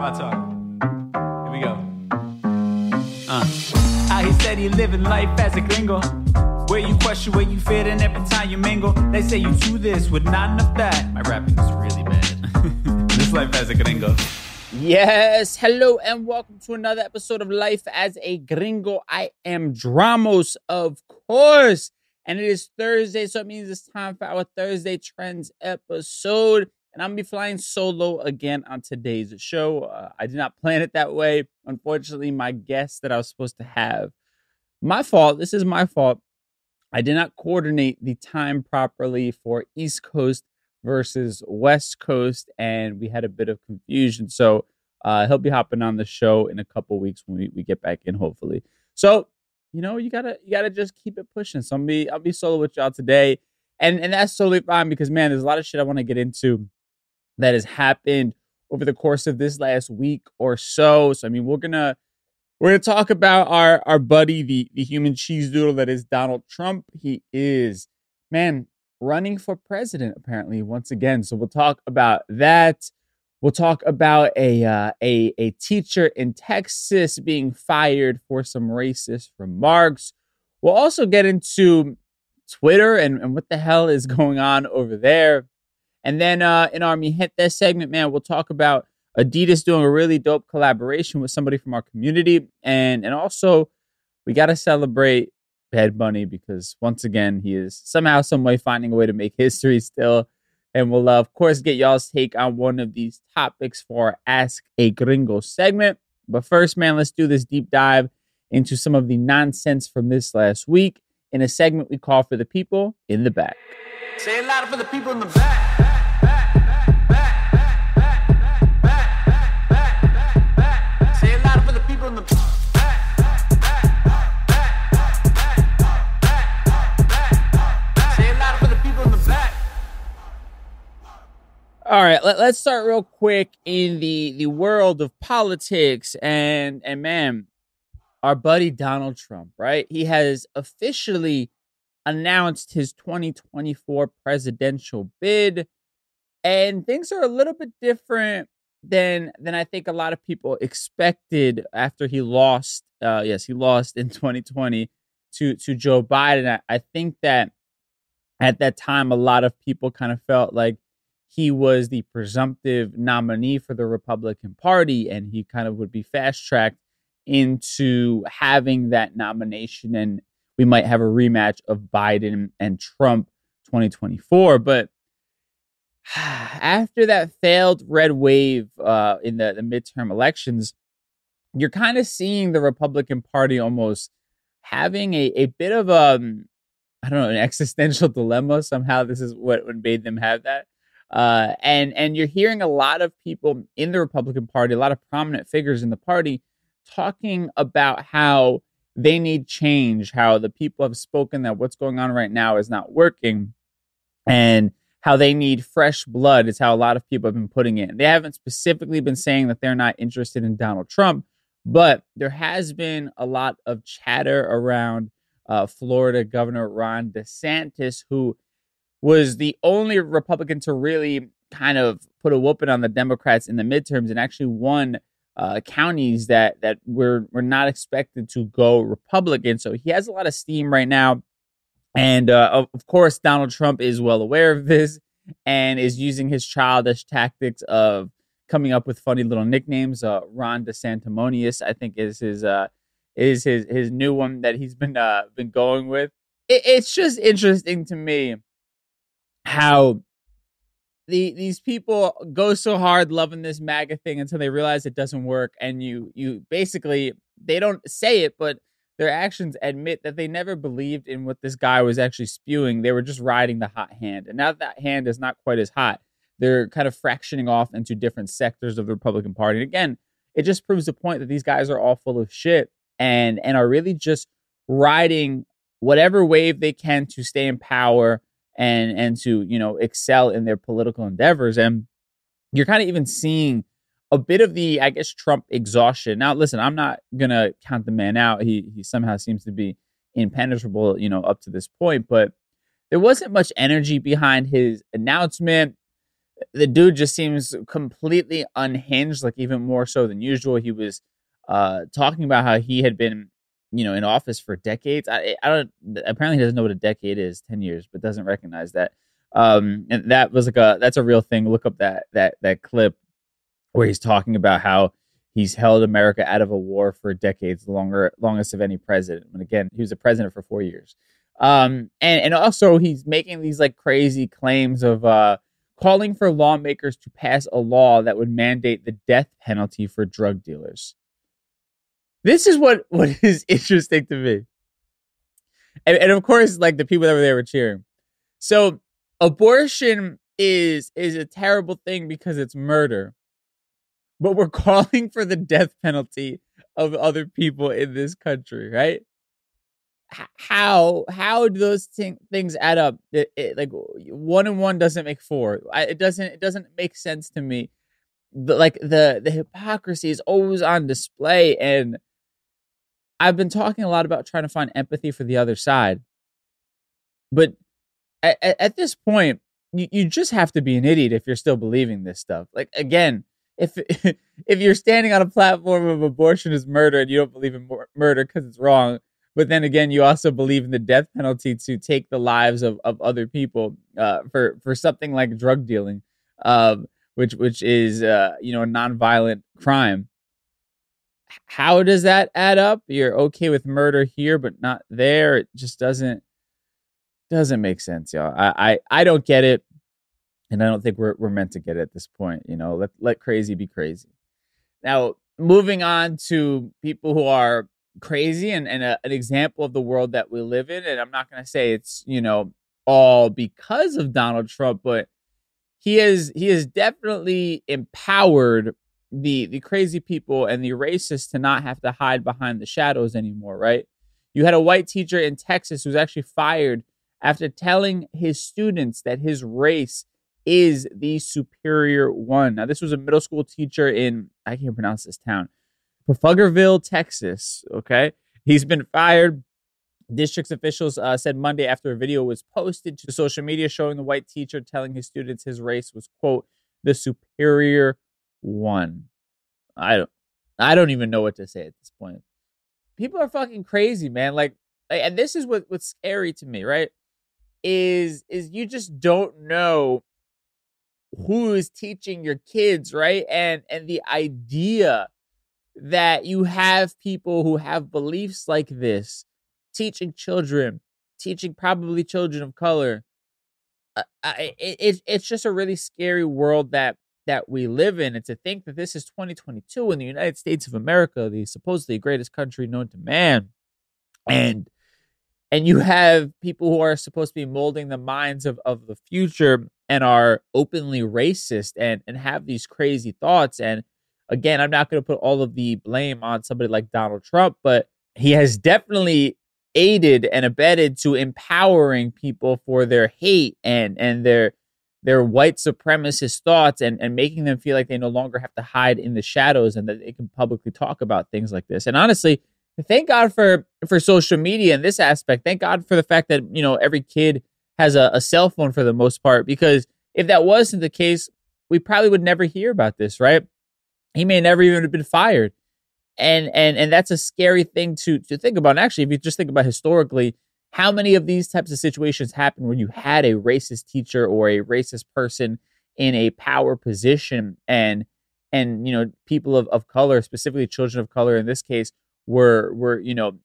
My talk. Here we go. Uh. How he said he living life as a gringo. Where you question where you fit and every time you mingle. They say you do this with not enough that. My rapping is really bad. this life as a gringo. Yes, hello and welcome to another episode of Life as a Gringo. I am Dramos, of course, and it is Thursday, so it means it's time for our Thursday Trends episode and I'm gonna be flying solo again on today's show. Uh, I did not plan it that way. Unfortunately, my guest that I was supposed to have, my fault. This is my fault. I did not coordinate the time properly for East Coast versus West Coast, and we had a bit of confusion. So uh, he'll be hopping on the show in a couple weeks when we, we get back in, hopefully. So you know, you gotta you gotta just keep it pushing. So I'm be I'll be solo with y'all today, and and that's totally fine because man, there's a lot of shit I want to get into that has happened over the course of this last week or so. So I mean, we're gonna we're gonna talk about our our buddy, the the human cheese doodle that is Donald Trump. He is man running for president apparently once again. So we'll talk about that. We'll talk about a uh, a a teacher in Texas being fired for some racist remarks. We'll also get into Twitter and, and what the hell is going on over there. And then uh, in our Mi Gente segment, man, we'll talk about Adidas doing a really dope collaboration with somebody from our community. And, and also, we got to celebrate Bad Bunny because once again, he is somehow, some way finding a way to make history still. And we'll, uh, of course, get y'all's take on one of these topics for Ask a Gringo segment. But first, man, let's do this deep dive into some of the nonsense from this last week in a segment we call For the People in the Back. Say it louder for the people in the back. All right, let, us start real quick in the the world of politics and and man, our buddy Donald Trump, right? He has officially announced his 2024 presidential bid. And things are a little bit different than than I think a lot of people expected after he lost. Uh, yes, he lost in 2020 to to Joe Biden. I, I think that at that time, a lot of people kind of felt like he was the presumptive nominee for the Republican Party, and he kind of would be fast tracked into having that nomination, and we might have a rematch of Biden and Trump 2024. But after that failed red wave uh, in the, the midterm elections, you're kind of seeing the Republican Party almost having a, a bit of a, um, don't know, an existential dilemma. Somehow, this is what made them have that. Uh, and and you're hearing a lot of people in the Republican Party, a lot of prominent figures in the party, talking about how they need change, how the people have spoken that what's going on right now is not working, and how they need fresh blood is how a lot of people have been putting it. They haven't specifically been saying that they're not interested in Donald Trump, but there has been a lot of chatter around uh, Florida Governor Ron DeSantis, who was the only Republican to really kind of put a whooping on the Democrats in the midterms and actually won uh, counties that that were were not expected to go Republican. So he has a lot of steam right now, and uh, of, of course Donald Trump is well aware of this and is using his childish tactics of coming up with funny little nicknames. Uh, Ron DeSanctimonious, I think, is his uh, is his his new one that he's been uh, been going with. It, it's just interesting to me how the these people go so hard loving this MAGA thing until they realize it doesn't work, and you you basically they don't say it, but their actions admit that they never believed in what this guy was actually spewing. They were just riding the hot hand, and now that, that hand is not quite as hot, they're kind of fractioning off into different sectors of the Republican Party. And again, it just proves the point that these guys are all full of shit and and are really just riding whatever wave they can to stay in power and and to you know excel in their political endeavors and you're kind of even seeing a bit of the i guess trump exhaustion. Now listen i'm not gonna count the man out. He he somehow seems to be impenetrable you know up to this point but there wasn't much energy behind his announcement. The dude just seems completely unhinged like even more so than usual. He was uh talking about how he had been you know in office for decades. I I don't apparently he doesn't know what a decade is, ten years, but doesn't recognize that. Um, and that was like a that's a real thing. Look up that that that clip where he's talking about how he's held America out of a war for decades, longer longest of any president. And again, he was a president for four years. Um, and and also he's making these like crazy claims of uh calling for lawmakers to pass a law that would mandate the death penalty for drug dealers. This is what what is interesting to me. And, and of course, like the people that were there were cheering. So abortion is is a terrible thing because it's murder. But we're calling for the death penalty of other people in this country, right? how how do those t- things add up it, it, like one and one doesn't make four I, it doesn't it doesn't make sense to me the, like the the hypocrisy is always on display and I've been talking a lot about trying to find empathy for the other side. But at, at this point, you, you just have to be an idiot if you're still believing this stuff. Like again, if if you're standing on a platform of abortion is murder and you don't believe in murder because it's wrong, but then again, you also believe in the death penalty to take the lives of, of other people uh, for for something like drug dealing, um, which which is uh, you know a nonviolent crime how does that add up? You're okay with murder here, but not there. It just doesn't doesn't make sense, y'all. I I, I don't get it, and I don't think we're we're meant to get it at this point. You know, let let crazy be crazy. Now, moving on to people who are crazy and, and a, an example of the world that we live in. And I'm not going to say it's you know all because of Donald Trump, but he is he is definitely empowered the the crazy people and the racists to not have to hide behind the shadows anymore, right? You had a white teacher in Texas who was actually fired after telling his students that his race is the superior one. Now, this was a middle school teacher in I can't pronounce this town, Pflugerville, Texas. Okay, he's been fired District's officials uh, said Monday after a video was posted to social media showing the white teacher telling his students his race was quote the superior one. I don't I don't even know what to say at this point. People are fucking crazy, man. Like and this is what what's scary to me, right? Is is you just don't know who is teaching your kids, right? And and the idea that you have people who have beliefs like this teaching children, teaching probably children of color. Uh, it, it, it's just a really scary world that that we live in, and to think that this is 2022 in the United States of America, the supposedly greatest country known to man, and and you have people who are supposed to be molding the minds of, of the future and are openly racist and and have these crazy thoughts and again i'm not going to put all of the blame on somebody like donald trump but he has definitely aided and abetted to empowering people for their hate and and their their white supremacist thoughts and and making them feel like they no longer have to hide in the shadows and that they can publicly talk about things like this. And honestly, thank God for for social media in this aspect. Thank God for the fact that you know every kid has a, a cell phone for the most part. Because if that wasn't the case, we probably would never hear about this, right? He may never even have been fired and and and that's a scary thing to to think about. And actually, if you just think about historically, how many of these types of situations happen where you had a racist teacher or a racist person in a power position, and and you know people of, of color, specifically children of color in this case, were were you know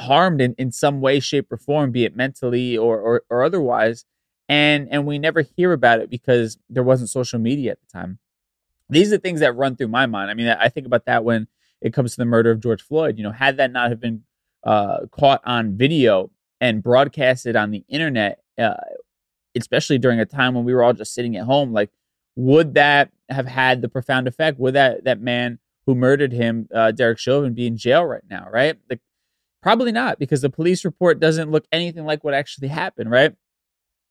harmed in, in some way, shape, or form, be it mentally or, or or otherwise, and and we never hear about it because there wasn't social media at the time. These are things that run through my mind. I mean, I think about that when it comes to the murder of George Floyd. You know, had that not have been uh, caught on video and broadcasted on the internet, uh, especially during a time when we were all just sitting at home, like would that have had the profound effect? Would that that man who murdered him, uh, Derek Chauvin, be in jail right now? Right? Like, probably not, because the police report doesn't look anything like what actually happened. Right?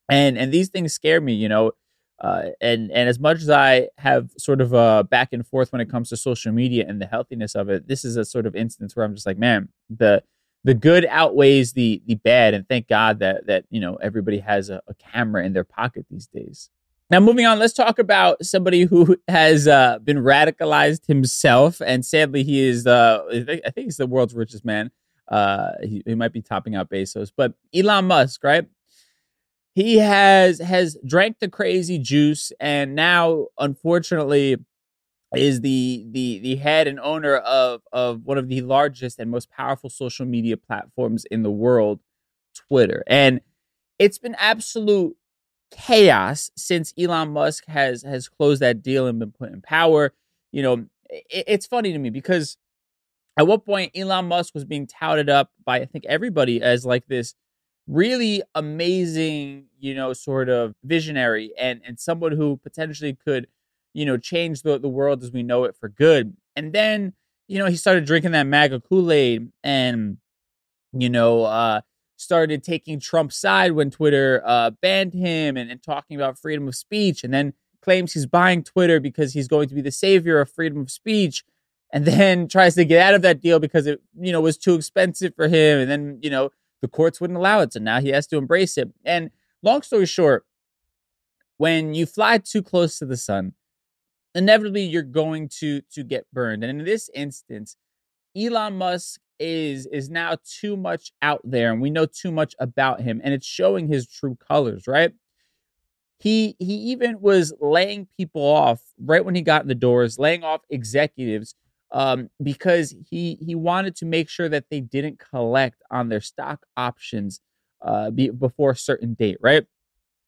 And and these things scare me. You know, uh, and and as much as I have sort of a back and forth when it comes to social media and the healthiness of it, this is a sort of instance where I'm just like, man, the the good outweighs the the bad, and thank God that that you know everybody has a, a camera in their pocket these days. Now, moving on, let's talk about somebody who has uh, been radicalized himself, and sadly, he is uh, I think he's the world's richest man. Uh, he, he might be topping out Bezos, but Elon Musk, right? he has has drank the crazy juice and now unfortunately is the the the head and owner of of one of the largest and most powerful social media platforms in the world Twitter. And it's been absolute chaos since Elon Musk has has closed that deal and been put in power. You know it, it's funny to me because at what point Elon Musk was being touted up by I think everybody as like this really amazing, you know, sort of visionary and and someone who potentially could, you know, change the, the world as we know it for good. And then, you know, he started drinking that MAGA Kool-Aid and, you know, uh, started taking Trump's side when Twitter uh, banned him and, and talking about freedom of speech and then claims he's buying Twitter because he's going to be the savior of freedom of speech and then tries to get out of that deal because it, you know, was too expensive for him. And then, you know, the courts wouldn't allow it. So now he has to embrace it. And long story short, when you fly too close to the sun, inevitably you're going to to get burned. And in this instance, Elon Musk is is now too much out there and we know too much about him and it's showing his true colors, right? He he even was laying people off right when he got in the doors, laying off executives um, because he he wanted to make sure that they didn't collect on their stock options uh, be, before a certain date, right?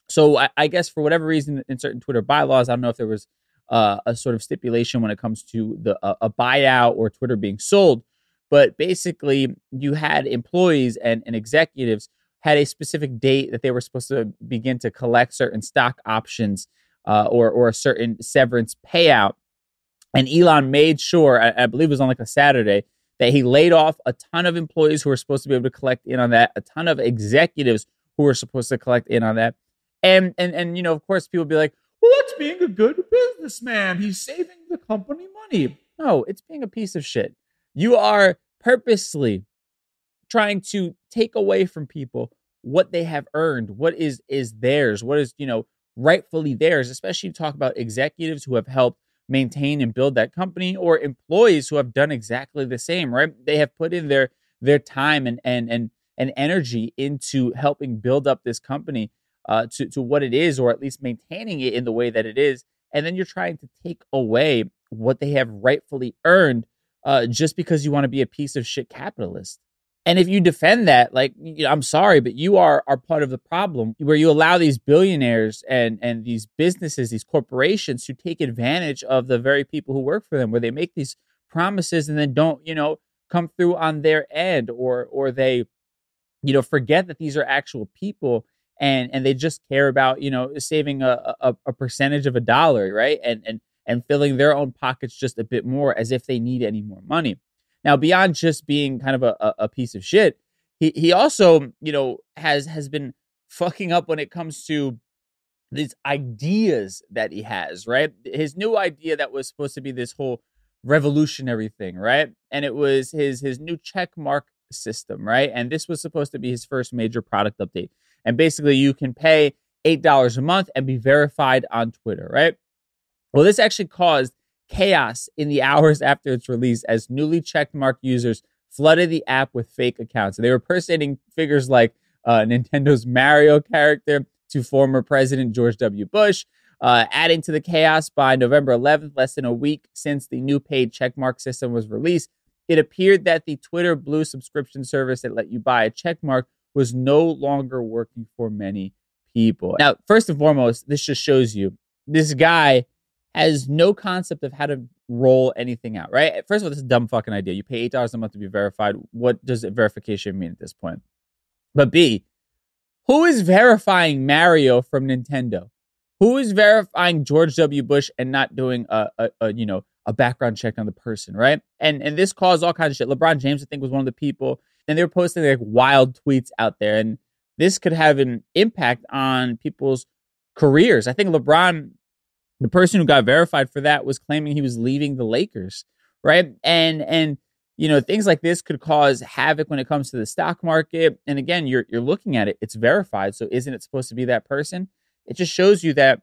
So I, I, guess for whatever reason, in certain Twitter bylaws, I don't know if there was uh, a sort of stipulation when it comes to the uh, a buyout or Twitter being sold, but basically you had employees and, and executives had a specific date that they were supposed to begin to collect certain stock options uh, or or a certain severance payout and Elon made sure, I, I, believe it was on like a Saturday, that he laid off a ton of employees who were supposed to be able to collect in on that, a ton of executives who were supposed to collect in on that. And and and you know, of course, people be like, well, that's being a good businessman. He's saving the company money. No, it's being a piece of shit. You are purposely trying to take away from people what they have earned, what is is theirs, what is, you know, rightfully theirs, especially talk about executives who have helped maintain and build that company or employees who have done exactly the same, right? They have put in their their time and and and and energy into helping build up this company uh, to to what it is, or at least maintaining it in the way that it is. And then you're trying to take away what they have rightfully earned uh, just because you want to be a piece of shit capitalist. And if you defend that, like you know, I'm sorry, but you are are part of the problem where you allow these billionaires and and these businesses, these corporations to take advantage of the very people who work for them, where they make these promises and then don't, you know, come through on their end or or they you know forget that these are actual people and and they just care about you know saving a, a, a percentage of a dollar right and and and filling their own pockets just a bit more as if they need any more money now beyond just being kind of a, a piece of shit he he also you know has has been fucking up when it comes to these ideas that he has right his new idea that was supposed to be this whole revolutionary thing, right? And it was his his new check mark system, right? And this was supposed to be his first major product update. And basically you can pay $8 a month and be verified on Twitter, right? Well, this actually caused chaos in the hours after its release as newly checked mark users flooded the app with fake accounts. They were impersonating figures like uh, Nintendo's Mario character to former President George W. Bush, uh, adding to the chaos by November 11th, less than a week since the new paid checkmark system was released, it appeared that the Twitter Blue subscription service that let you buy a checkmark was no longer working for many people. Now, first and foremost, this just shows you this guy has no concept of how to roll anything out, right? First of all, this is a dumb fucking idea. You pay $8 a month to be verified. What does verification mean at this point? But B, who is verifying Mario from Nintendo? Who is verifying George W. Bush and not doing a, a, a, you know a background check on the person, right? And and this caused all kinds of shit. LeBron James, I think, was one of the people, and they were posting like wild tweets out there, and this could have an impact on people's careers. I think LeBron, the person who got verified for that, was claiming he was leaving the Lakers, right? And and you know things like this could cause havoc when it comes to the stock market. And again, you're you're looking at it; it's verified, so isn't it supposed to be that person? it just shows you that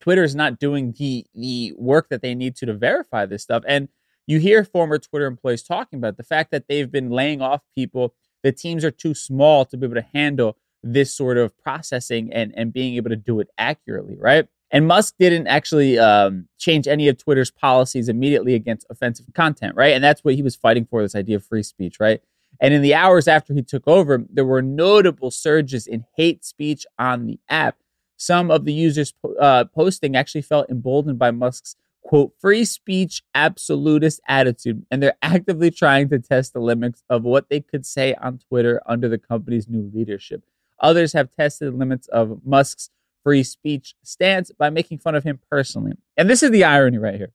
Twitter is not doing the the work that they need to to verify this stuff. And you hear former Twitter employees talking about the fact that they've been laying off people. The teams are too small to be able to handle this sort of processing and and being able to do it accurately, right? And Musk didn't actually um, change any of Twitter's policies immediately against offensive content, right? And that's what he was fighting for this idea of free speech, right? And in the hours after he took over, there were notable surges in hate speech on the app some of the users uh, posting actually felt emboldened by Musk's quote free speech absolutist attitude, and they're actively trying to test the limits of what they could say on Twitter under the company's new leadership. Others have tested the limits of Musk's free speech stance by making fun of him personally. And this is the irony right here.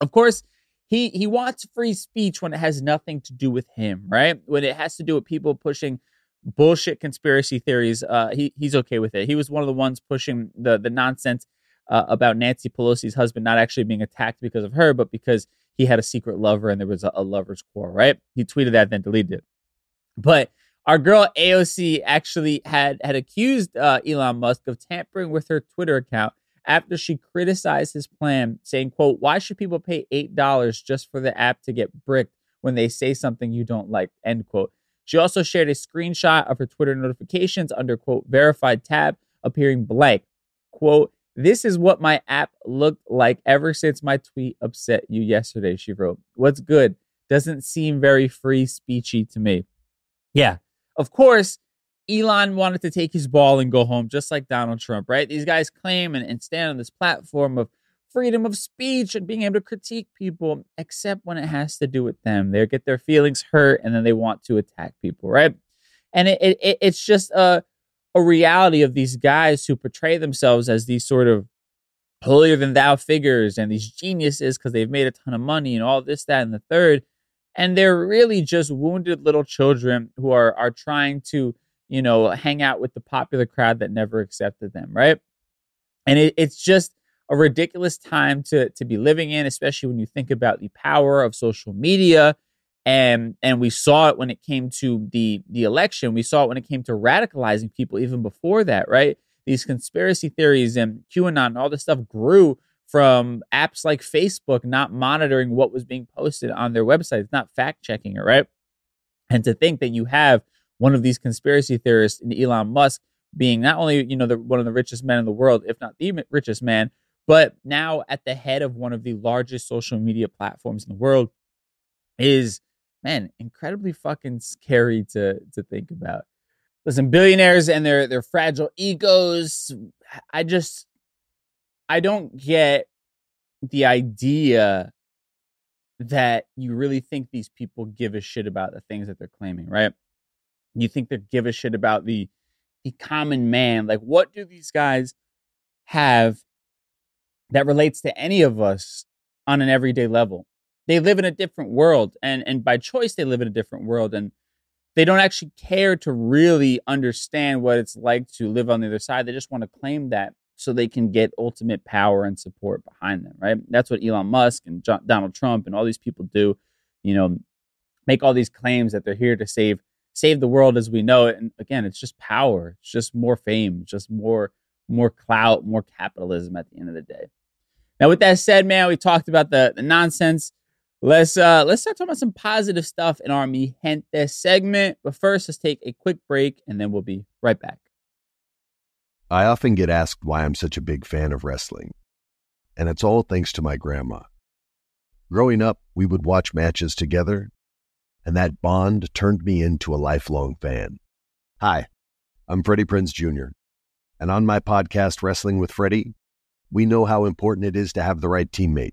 Of course, he he wants free speech when it has nothing to do with him, right? When it has to do with people pushing bullshit conspiracy theories, uh, he he's okay with it. He was one of the ones pushing the the nonsense uh, about Nancy Pelosi's husband not actually being attacked because of her, but because he had a secret lover and there was a, a lover's quarrel. Right? He tweeted that, then deleted it. But our girl AOC actually had had accused uh, Elon Musk of tampering with her Twitter account after she criticized his plan, saying, "quote Why should people pay eight dollars just for the app to get bricked when they say something you don't like?" End quote. She also shared a screenshot of her Twitter notifications under quote verified tab appearing blank. Quote, this is what my app looked like ever since my tweet upset you yesterday, she wrote. What's good? Doesn't seem very free speechy to me. Yeah. Of course, Elon wanted to take his ball and go home, just like Donald Trump, right? These guys claim and, and stand on this platform of freedom of speech and being able to critique people, except when it has to do with them. They get their feelings hurt and then they want to attack people, right? And it, it it's just a a reality of these guys who portray themselves as these sort of holier than thou figures and these geniuses because they've made a ton of money and all this, that, and the third. And they're really just wounded little children who are are trying to, you know, hang out with the popular crowd that never accepted them, right? And it, it's just a ridiculous time to to be living in, especially when you think about the power of social media And and we saw it when it came to the the election. We saw it when it came to radicalizing people even before that, right? These conspiracy theories and QAnon and all this stuff grew from apps like Facebook not monitoring what was being posted on their websites, not fact checking it, right? And to think that you have one of these conspiracy theorists in Elon Musk being not only you know the, one of the richest men in the world, if not the richest man, but now at the head of one of the largest social media platforms in the world is man incredibly fucking scary to to think about. Listen, billionaires and their their fragile egos. I just I don't get the idea that you really think these people give a shit about the things that they're claiming, right? You think they give a shit about the the common man. Like, what do these guys have that relates to any of us on an everyday level? They live in a different world, and and by choice, they live in a different world, and they don't actually care to really understand what it's like to live on the other side. They just want to claim that so they can get ultimate power and support behind them, right? That's what Elon Musk and John, Donald Trump and all these people do. You know, make all these claims that they're here to save save the world as we know it. And again, it's just power. It's just more fame, just more more clout, more capitalism at the end of the day. Now, with that said, man, we talked about the, the nonsense. Let's uh let's start talking about some positive stuff in our Mi Gente segment. But first, let's take a quick break and then we'll be right back. I often get asked why I'm such a big fan of wrestling, and it's all thanks to my grandma. Growing up, we would watch matches together, and that bond turned me into a lifelong fan. Hi, I'm Freddie Prinze Jr., and on my podcast, Wrestling with Freddie, we know how important it is to have the right teammate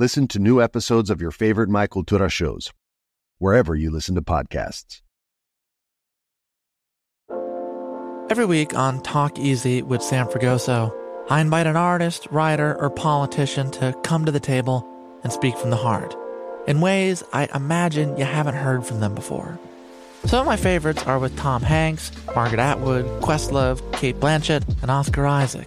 Listen to new episodes of your favorite My Cultura shows, wherever you listen to podcasts. Every week on Talk Easy with Sam Fragoso, I invite an artist, writer, or politician to come to the table and speak from the heart in ways I imagine you haven't heard from them before. Some of my favorites are with Tom Hanks, Margaret Atwood, Questlove, Cate Blanchett, and Oscar Isaac.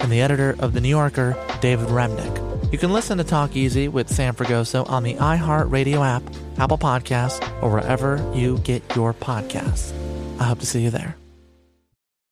and the editor of The New Yorker, David Remnick. You can listen to Talk Easy with Sam Fragoso on the iHeartRadio app, Apple Podcasts, or wherever you get your podcasts. I hope to see you there.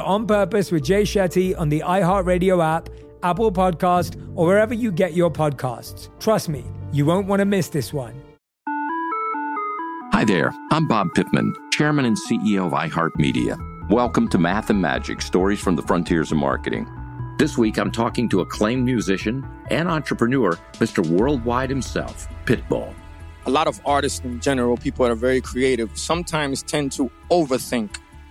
On Purpose with Jay Shetty on the iHeartRadio app, Apple Podcast, or wherever you get your podcasts. Trust me, you won't want to miss this one. Hi there, I'm Bob Pittman, Chairman and CEO of iHeartMedia. Welcome to Math and Magic Stories from the Frontiers of Marketing. This week, I'm talking to acclaimed musician and entrepreneur, Mr. Worldwide himself, Pitbull. A lot of artists in general, people that are very creative, sometimes tend to overthink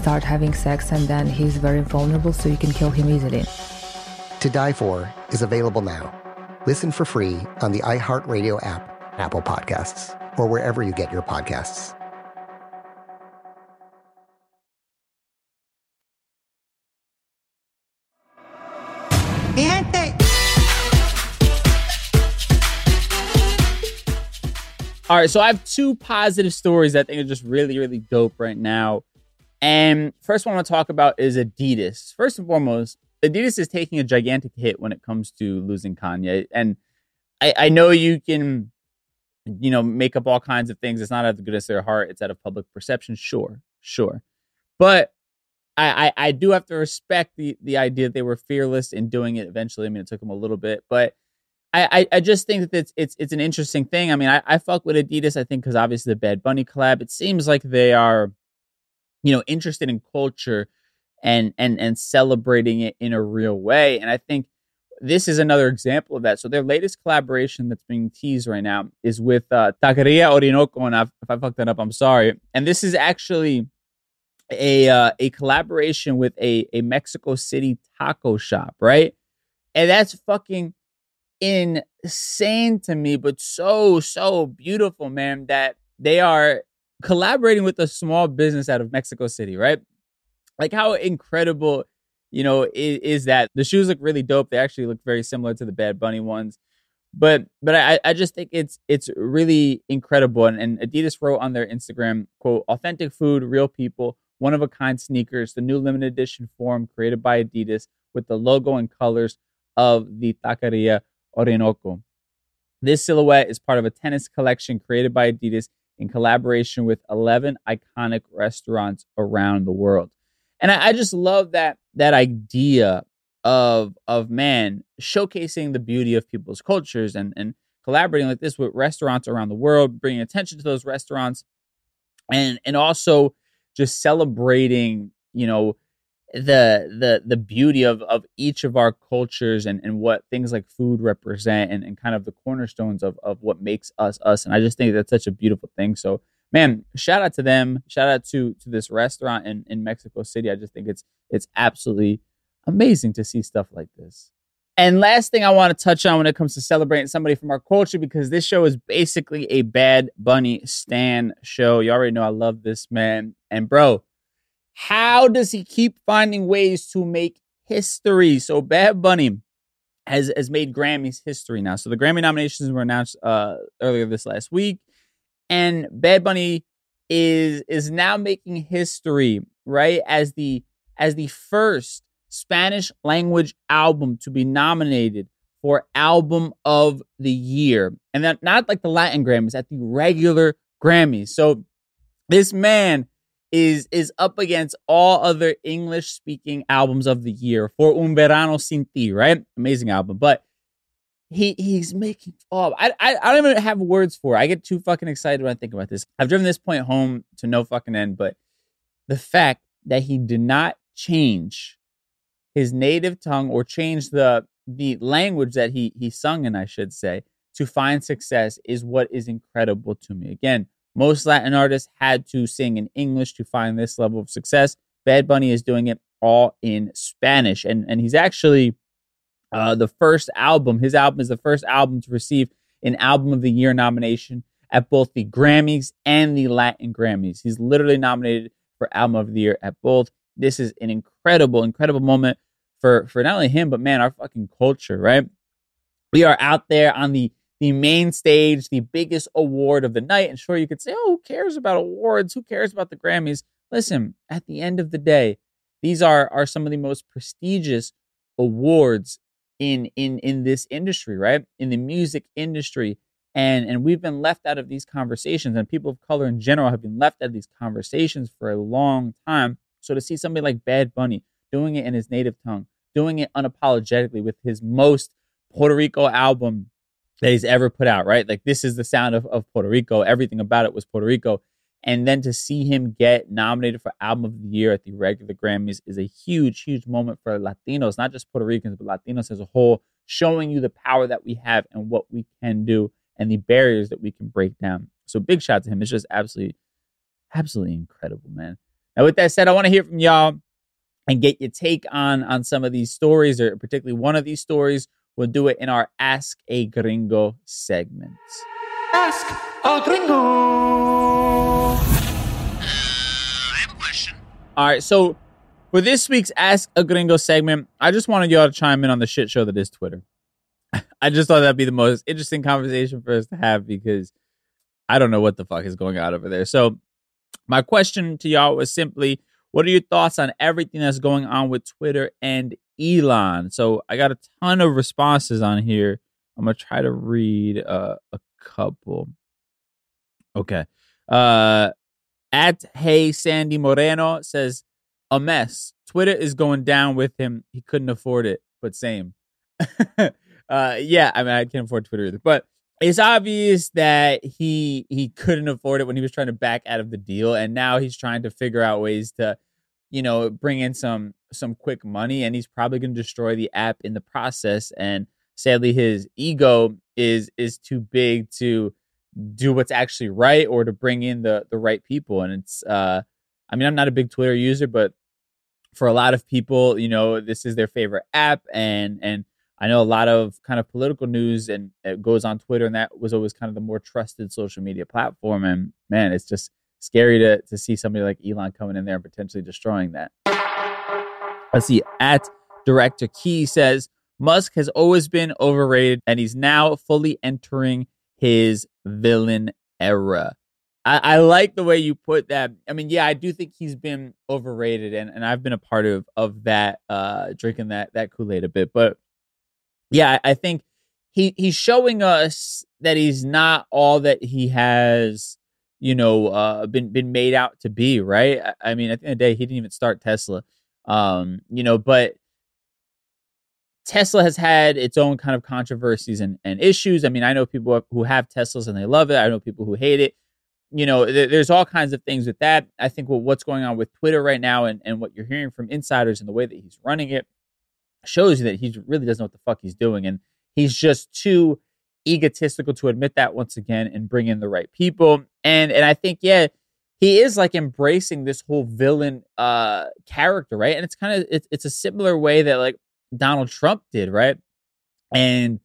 start having sex, and then he's very vulnerable, so you can kill him easily. To Die For is available now. Listen for free on the iHeartRadio app, Apple Podcasts, or wherever you get your podcasts. All right, so I have two positive stories that I think are just really, really dope right now. And first one I want to talk about is Adidas. First and foremost, Adidas is taking a gigantic hit when it comes to losing Kanye. And I, I know you can, you know, make up all kinds of things. It's not out of the goodness of their heart, it's out of public perception. Sure, sure. But I, I, I do have to respect the the idea that they were fearless in doing it eventually. I mean, it took them a little bit, but I, I, just think that it's it's it's an interesting thing. I mean, I, I fuck with Adidas. I think because obviously the Bad Bunny collab. It seems like they are, you know, interested in culture and and and celebrating it in a real way. And I think this is another example of that. So their latest collaboration that's being teased right now is with uh, Taqueria Orinoco, and I've, if I fucked that up, I'm sorry. And this is actually a uh, a collaboration with a a Mexico City taco shop, right? And that's fucking insane to me, but so, so beautiful, man, that they are collaborating with a small business out of Mexico City, right? Like how incredible, you know, is, is that? The shoes look really dope. They actually look very similar to the Bad Bunny ones. But but I, I just think it's it's really incredible. And, and Adidas wrote on their Instagram, quote, authentic food, real people, one of a kind sneakers, the new limited edition form created by Adidas with the logo and colors of the Taqueria Orinoco. This silhouette is part of a tennis collection created by Adidas in collaboration with 11 iconic restaurants around the world. And I, I just love that that idea of of man showcasing the beauty of people's cultures and and collaborating like this with restaurants around the world, bringing attention to those restaurants, and and also just celebrating, you know, the the the beauty of of each of our cultures and and what things like food represent and, and kind of the cornerstones of of what makes us us. And i just think that's such a beautiful thing. So man shout out to them. Shout out to to this restaurant in in mexico city. I just think it's it's absolutely amazing to see stuff like this. And last thing i want to touch on when it comes to celebrating somebody from our culture because this show is basically a bad bunny stan show. You already know i love this man. And bro how does he keep finding ways to make history? So Bad Bunny has has made Grammys history now. So the Grammy nominations were announced uh, earlier this last week, and Bad Bunny is is now making history, right? As the as the first Spanish language album to be nominated for album of the year, and that not like the Latin Grammys, at the regular Grammys. So this man is is up against all other English speaking albums of the year for Un Verano Sin Ti, right? Amazing album, but he he's making oh I, I I don't even have words for it. I get too fucking excited when I think about this. I've driven this point home to no fucking end, but the fact that he did not change his native tongue or change the the language that he he sung in, I should say, to find success is what is incredible to me. Again, most Latin artists had to sing in English to find this level of success. Bad Bunny is doing it all in Spanish, and and he's actually uh, the first album. His album is the first album to receive an Album of the Year nomination at both the Grammys and the Latin Grammys. He's literally nominated for Album of the Year at both. This is an incredible, incredible moment for for not only him but man, our fucking culture. Right? We are out there on the the main stage, the biggest award of the night. And sure, you could say, oh, who cares about awards? Who cares about the Grammys? Listen, at the end of the day, these are, are some of the most prestigious awards in, in, in this industry, right? In the music industry. And, and we've been left out of these conversations, and people of color in general have been left out of these conversations for a long time. So to see somebody like Bad Bunny doing it in his native tongue, doing it unapologetically with his most Puerto Rico album that he's ever put out, right? Like this is the sound of, of Puerto Rico. Everything about it was Puerto Rico. And then to see him get nominated for Album of the Year at the regular Grammys is a huge, huge moment for Latinos, not just Puerto Ricans, but Latinos as a whole, showing you the power that we have and what we can do and the barriers that we can break down. So big shout to him. It's just absolutely, absolutely incredible, man. Now, with that said, I want to hear from y'all and get your take on on some of these stories, or particularly one of these stories We'll do it in our Ask a Gringo segment. Ask a Gringo. I have a question. All right, so for this week's Ask a Gringo segment, I just wanted y'all to chime in on the shit show that is Twitter. I just thought that'd be the most interesting conversation for us to have because I don't know what the fuck is going on over there. So, my question to y'all was simply what are your thoughts on everything that's going on with Twitter and Elon. So I got a ton of responses on here. I'm gonna try to read uh, a couple. Okay. Uh, at Hey Sandy Moreno says a mess. Twitter is going down with him. He couldn't afford it, but same. uh, yeah, I mean I can't afford Twitter either, but it's obvious that he he couldn't afford it when he was trying to back out of the deal, and now he's trying to figure out ways to you know, bring in some some quick money, and he's probably going to destroy the app in the process. And sadly, his ego is is too big to do what's actually right or to bring in the the right people. And it's, uh, I mean, I'm not a big Twitter user, but for a lot of people, you know, this is their favorite app, and and I know a lot of kind of political news and it goes on Twitter, and that was always kind of the more trusted social media platform. And man, it's just scary to, to see somebody like Elon coming in there and potentially destroying that. Let's see. At Director Key says Musk has always been overrated and he's now fully entering his villain era. I, I, like the way you put that. I mean, yeah, I do think he's been overrated, and, and I've been a part of of that, uh, drinking that that Kool Aid a bit. But yeah, I, I think he he's showing us that he's not all that he has you know, uh, been been made out to be, right? I, I mean, at the end of the day, he didn't even start Tesla, um, you know, but Tesla has had its own kind of controversies and, and issues. I mean, I know people who have Teslas and they love it. I know people who hate it. You know, th- there's all kinds of things with that. I think well, what's going on with Twitter right now and, and what you're hearing from insiders and the way that he's running it shows you that he really doesn't know what the fuck he's doing. And he's just too egotistical to admit that once again and bring in the right people. And and I think yeah, he is like embracing this whole villain uh character, right? And it's kind of it's it's a similar way that like Donald Trump did, right? And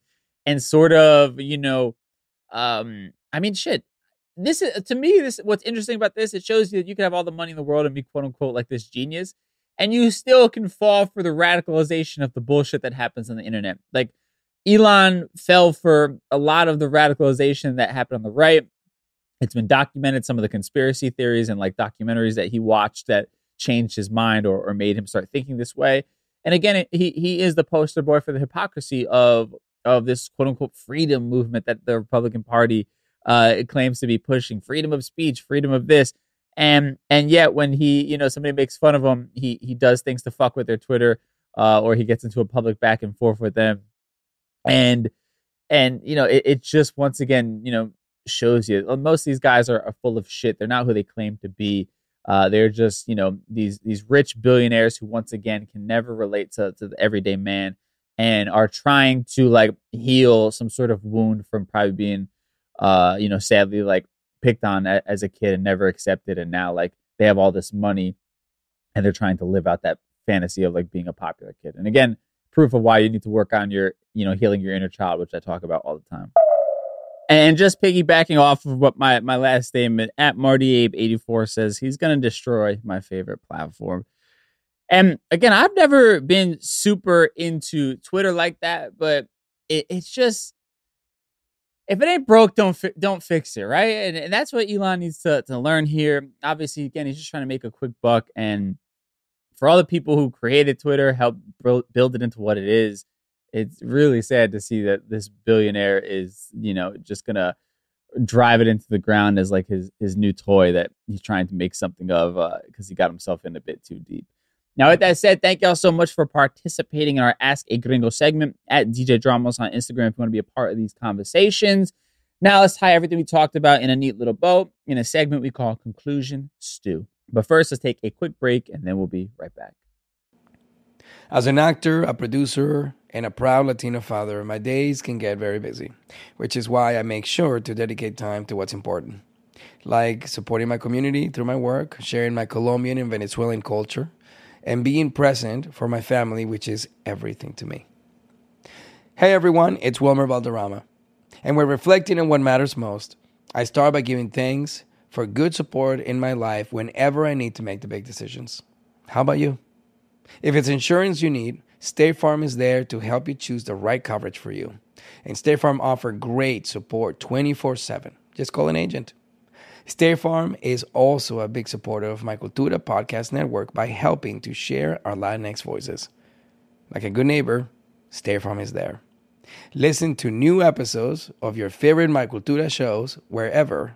and sort of, you know, um I mean shit. This is to me this what's interesting about this, it shows you that you can have all the money in the world and be quote unquote like this genius and you still can fall for the radicalization of the bullshit that happens on the internet. Like Elon fell for a lot of the radicalization that happened on the right. It's been documented some of the conspiracy theories and like documentaries that he watched that changed his mind or, or made him start thinking this way. And again, he he is the poster boy for the hypocrisy of of this quote unquote freedom movement that the Republican Party uh, claims to be pushing, freedom of speech, freedom of this, and and yet when he you know somebody makes fun of him, he he does things to fuck with their Twitter, uh, or he gets into a public back and forth with them and and you know it, it just once again you know shows you uh, most of these guys are, are full of shit. They're not who they claim to be. Uh, they're just, you know, these these rich billionaires who once again can never relate to, to the everyday man and are trying to like heal some sort of wound from probably being uh, you know, sadly like picked on a, as a kid and never accepted. And now like they have all this money and they're trying to live out that fantasy of like being a popular kid. And again, proof of why you need to work on your, you know, healing your inner child, which I talk about all the time. And just piggybacking off of what my, my last statement at Marty Abe 84 says, he's going to destroy my favorite platform. And again, I've never been super into Twitter like that, but it, it's just if it ain't broke, don't fi- don't fix it, right? And, and that's what Elon needs to to learn here. Obviously, again, he's just trying to make a quick buck, and for all the people who created Twitter, helped build it into what it is, it's really sad to see that this billionaire is, you know, just gonna drive it into the ground as like his his new toy that he's trying to make something of because uh, he got himself in a bit too deep. Now, with that said, thank y'all so much for participating in our Ask a Gringo segment at DJ Dramos on Instagram if you want to be a part of these conversations. Now, let's tie everything we talked about in a neat little bow in a segment we call Conclusion Stew. But first, let's take a quick break and then we'll be right back. As an actor, a producer, and a proud Latino father, my days can get very busy, which is why I make sure to dedicate time to what's important, like supporting my community through my work, sharing my Colombian and Venezuelan culture and being present for my family, which is everything to me. Hey everyone, it's Wilmer Valderrama. And we're reflecting on what matters most. I start by giving thanks for good support in my life whenever I need to make the big decisions. How about you? If it's insurance you need, State Farm is there to help you choose the right coverage for you. And State Farm offer great support 24 7. Just call an agent. State Farm is also a big supporter of my Cultura podcast network by helping to share our Latinx voices. Like a good neighbor, State Farm is there. Listen to new episodes of your favorite My Cultura shows wherever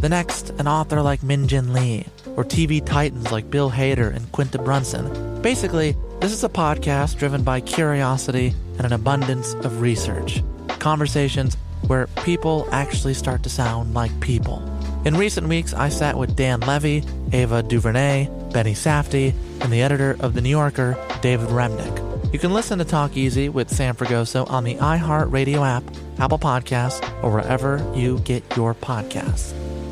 the next an author like Min Jin Lee, or TV titans like Bill Hader and Quinta Brunson. Basically, this is a podcast driven by curiosity and an abundance of research. Conversations where people actually start to sound like people. In recent weeks, I sat with Dan Levy, Ava DuVernay, Benny Safdie, and the editor of The New Yorker, David Remnick. You can listen to Talk Easy with Sam Fragoso on the iHeartRadio app, Apple Podcasts, or wherever you get your podcasts.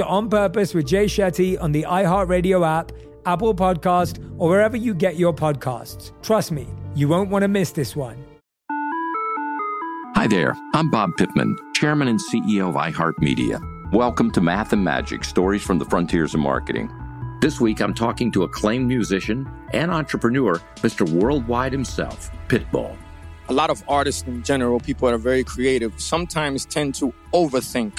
to On Purpose with Jay Shetty on the iHeartRadio app, Apple Podcast, or wherever you get your podcasts. Trust me, you won't want to miss this one. Hi there, I'm Bob Pittman, Chairman and CEO of iHeartMedia. Welcome to Math and Magic Stories from the Frontiers of Marketing. This week, I'm talking to acclaimed musician and entrepreneur, Mr. Worldwide himself, Pitbull. A lot of artists in general, people that are very creative, sometimes tend to overthink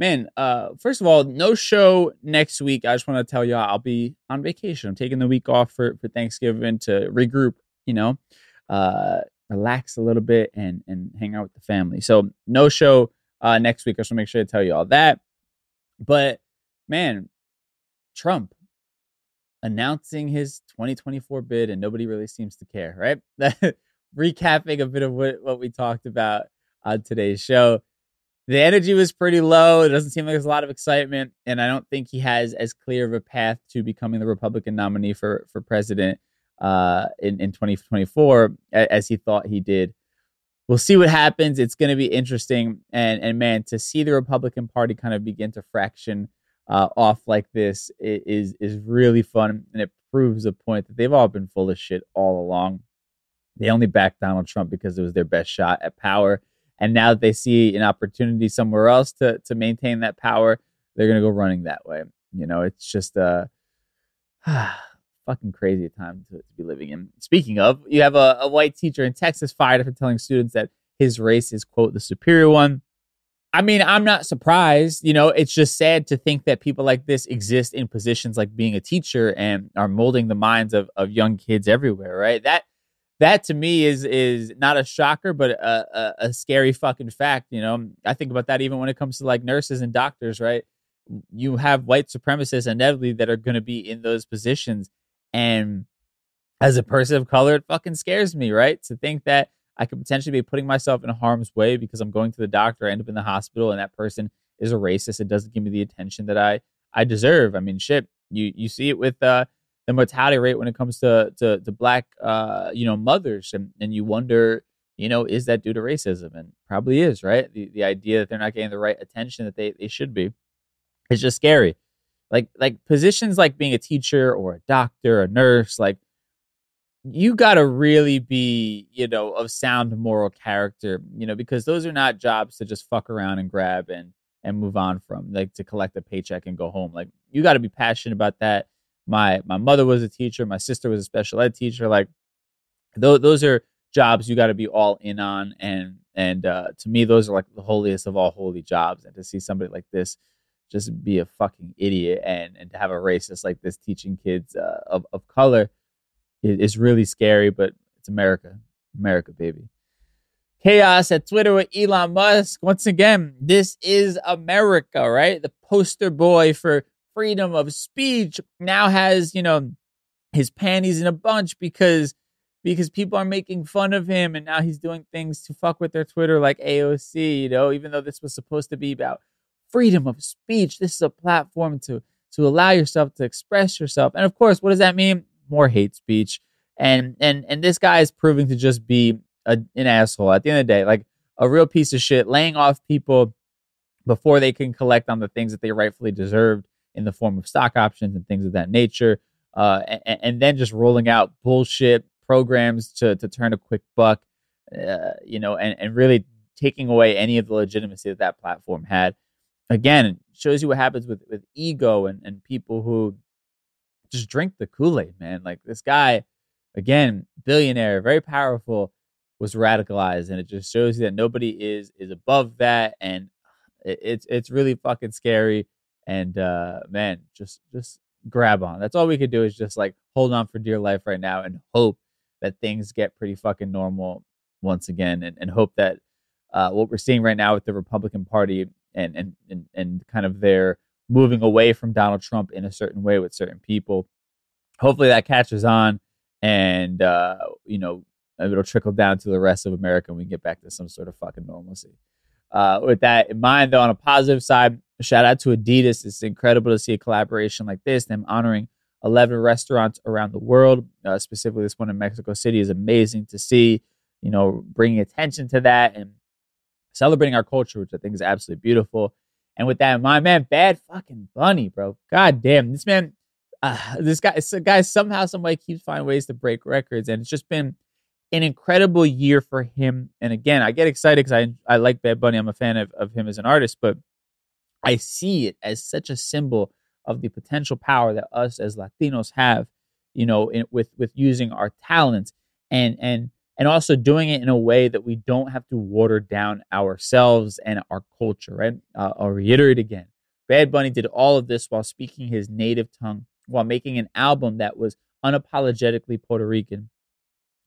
man, uh, first of all, no show next week. I just want to tell y'all I'll be on vacation. I'm taking the week off for for Thanksgiving to regroup, you know, uh, relax a little bit and and hang out with the family. So no show uh next week. I just want to make sure to tell you all that. But man, Trump announcing his 2024 bid and nobody really seems to care, right? Recapping a bit of what, what we talked about on today's show. The energy was pretty low. It doesn't seem like there's a lot of excitement. And I don't think he has as clear of a path to becoming the Republican nominee for, for president uh, in, in 2024 as he thought he did. We'll see what happens. It's going to be interesting. And, and man, to see the Republican Party kind of begin to fraction uh, off like this is is really fun, and it proves a point that they've all been full of shit all along. They only backed Donald Trump because it was their best shot at power, and now that they see an opportunity somewhere else to to maintain that power, they're gonna go running that way. You know, it's just a uh, fucking crazy time to, to be living in. Speaking of, you have a, a white teacher in Texas fired for telling students that his race is quote the superior one. I mean, I'm not surprised. You know, it's just sad to think that people like this exist in positions like being a teacher and are molding the minds of, of young kids everywhere, right? That that to me is is not a shocker, but a, a, a scary fucking fact. You know, I think about that even when it comes to like nurses and doctors, right? You have white supremacists inevitably that are going to be in those positions, and as a person of color, it fucking scares me, right? To think that I could potentially be putting myself in harm's way because I'm going to the doctor, I end up in the hospital, and that person is a racist. It doesn't give me the attention that I I deserve. I mean, shit, you you see it with uh, the mortality rate when it comes to to, to black uh, you know mothers, and and you wonder, you know, is that due to racism? And probably is, right? The the idea that they're not getting the right attention that they they should be. It's just scary. Like like positions like being a teacher or a doctor, a nurse, like you got to really be, you know, of sound moral character, you know, because those are not jobs to just fuck around and grab and and move on from, like to collect a paycheck and go home. Like you got to be passionate about that. My my mother was a teacher, my sister was a special ed teacher. Like those those are jobs you got to be all in on, and and uh, to me, those are like the holiest of all holy jobs. And to see somebody like this just be a fucking idiot and and to have a racist like this teaching kids uh, of of color it- it's really scary, but it's America. America, baby. Chaos at Twitter with Elon Musk. Once again, this is America, right? The poster boy for freedom of speech now has, you know, his panties in a bunch because because people are making fun of him and now he's doing things to fuck with their Twitter like AOC, you know, even though this was supposed to be about freedom of speech. This is a platform to to allow yourself to express yourself. And of course, what does that mean? More hate speech. And and and this guy is proving to just be a, an asshole at the end of the day, like a real piece of shit, laying off people before they can collect on the things that they rightfully deserved in the form of stock options and things of that nature. Uh, and, and then just rolling out bullshit programs to to turn a quick buck, uh, you know, and, and really taking away any of the legitimacy that that platform had. again, shows you what happens with with ego and and people who just drink the Kool Aid, man. Like this guy, again, billionaire, very powerful, was radicalized, and it just shows you that nobody is is above that, and it, it's it's really fucking scary. And uh man, just just grab on. That's all we could do is just like hold on for dear life right now and hope that things get pretty fucking normal once again, and, and hope that uh, what we're seeing right now with the Republican Party and and and, and kind of their moving away from Donald Trump in a certain way with certain people. Hopefully that catches on and uh, you know it'll trickle down to the rest of America and we get back to some sort of fucking normalcy. Uh, with that in mind, though, on a positive side, shout out to Adidas. It's incredible to see a collaboration like this. Them honoring 11 restaurants around the world, uh, specifically this one in Mexico City, is amazing to see. You know, bringing attention to that and celebrating our culture, which I think is absolutely beautiful. And with that in mind, man, bad fucking bunny, bro. God damn, this man, uh, this guy, this guy somehow, some way keeps finding ways to break records, and it's just been an incredible year for him. And again, I get excited because I I like Bad Bunny. I'm a fan of, of him as an artist, but I see it as such a symbol of the potential power that us as Latinos have, you know, in, with with using our talents and and and also doing it in a way that we don't have to water down ourselves and our culture, right? Uh, I'll reiterate again. Bad Bunny did all of this while speaking his native tongue, while making an album that was unapologetically Puerto Rican.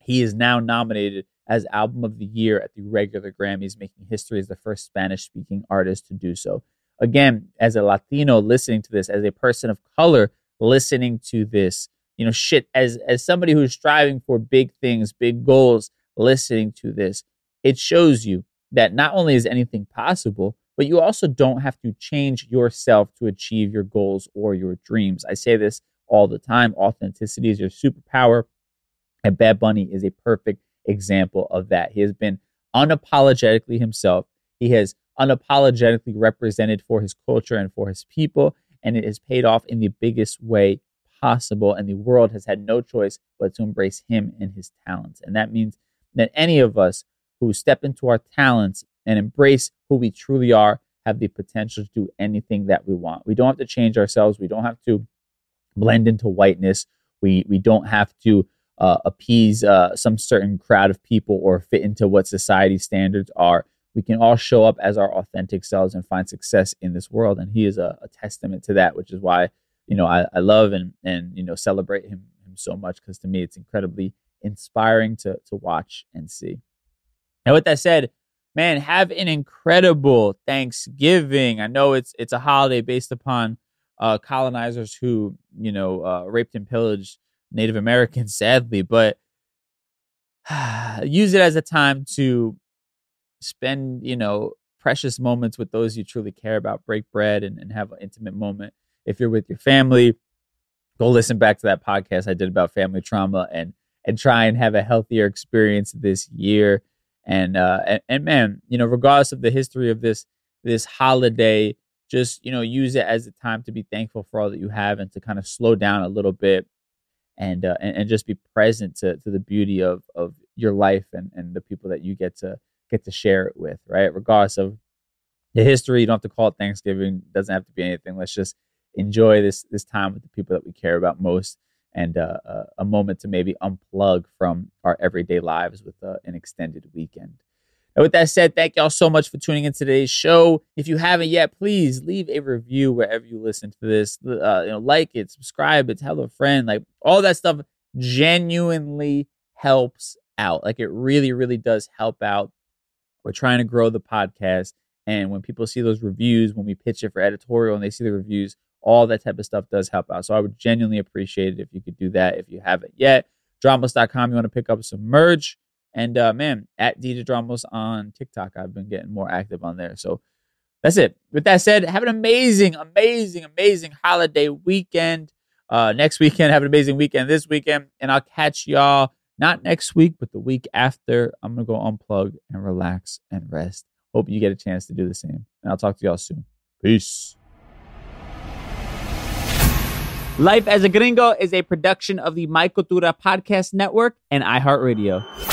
He is now nominated as Album of the Year at the regular Grammys, making history as the first Spanish speaking artist to do so. Again, as a Latino listening to this, as a person of color listening to this, you know, shit, as as somebody who's striving for big things, big goals, listening to this, it shows you that not only is anything possible, but you also don't have to change yourself to achieve your goals or your dreams. I say this all the time. Authenticity is your superpower. And Bad Bunny is a perfect example of that. He has been unapologetically himself. He has unapologetically represented for his culture and for his people, and it has paid off in the biggest way possible. And the world has had no choice but to embrace him and his talents. And that means that any of us who step into our talents and embrace who we truly are have the potential to do anything that we want. We don't have to change ourselves. We don't have to blend into whiteness. We we don't have to uh, appease uh, some certain crowd of people or fit into what society standards are. We can all show up as our authentic selves and find success in this world. And he is a, a testament to that, which is why you know I, I love and and you know celebrate him him so much because to me it's incredibly inspiring to to watch and see. Now, with that said, man, have an incredible Thanksgiving. I know it's it's a holiday based upon uh, colonizers who you know uh, raped and pillaged Native Americans, sadly, but use it as a time to spend you know precious moments with those you truly care about. Break bread and, and have an intimate moment. If you're with your family, go listen back to that podcast I did about family trauma and and try and have a healthier experience this year. And uh and, and man, you know, regardless of the history of this this holiday, just you know, use it as a time to be thankful for all that you have and to kind of slow down a little bit and uh, and, and just be present to to the beauty of of your life and and the people that you get to get to share it with, right? Regardless of the history, you don't have to call it Thanksgiving. Doesn't have to be anything. Let's just enjoy this this time with the people that we care about most and uh, uh, a moment to maybe unplug from our everyday lives with uh, an extended weekend. And with that said, thank y'all so much for tuning in today's show. If you haven't yet, please leave a review wherever you listen to this. Uh, you know, like it, subscribe it, tell a friend. Like all that stuff genuinely helps out. Like it really, really does help out. We're trying to grow the podcast. And when people see those reviews, when we pitch it for editorial and they see the reviews, all that type of stuff does help out. So I would genuinely appreciate it if you could do that if you haven't yet. Dramos.com, you want to pick up some merch. And uh, man, at DJ Dramos on TikTok, I've been getting more active on there. So that's it. With that said, have an amazing, amazing, amazing holiday weekend. Uh, next weekend, have an amazing weekend this weekend. And I'll catch y'all not next week, but the week after. I'm going to go unplug and relax and rest. Hope you get a chance to do the same. And I'll talk to y'all soon. Peace. Life as a Gringo is a production of the My Cultura Podcast Network and iHeartRadio.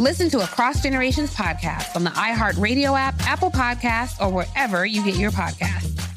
Listen to Across Generations podcast on the iHeartRadio app, Apple Podcasts, or wherever you get your podcasts.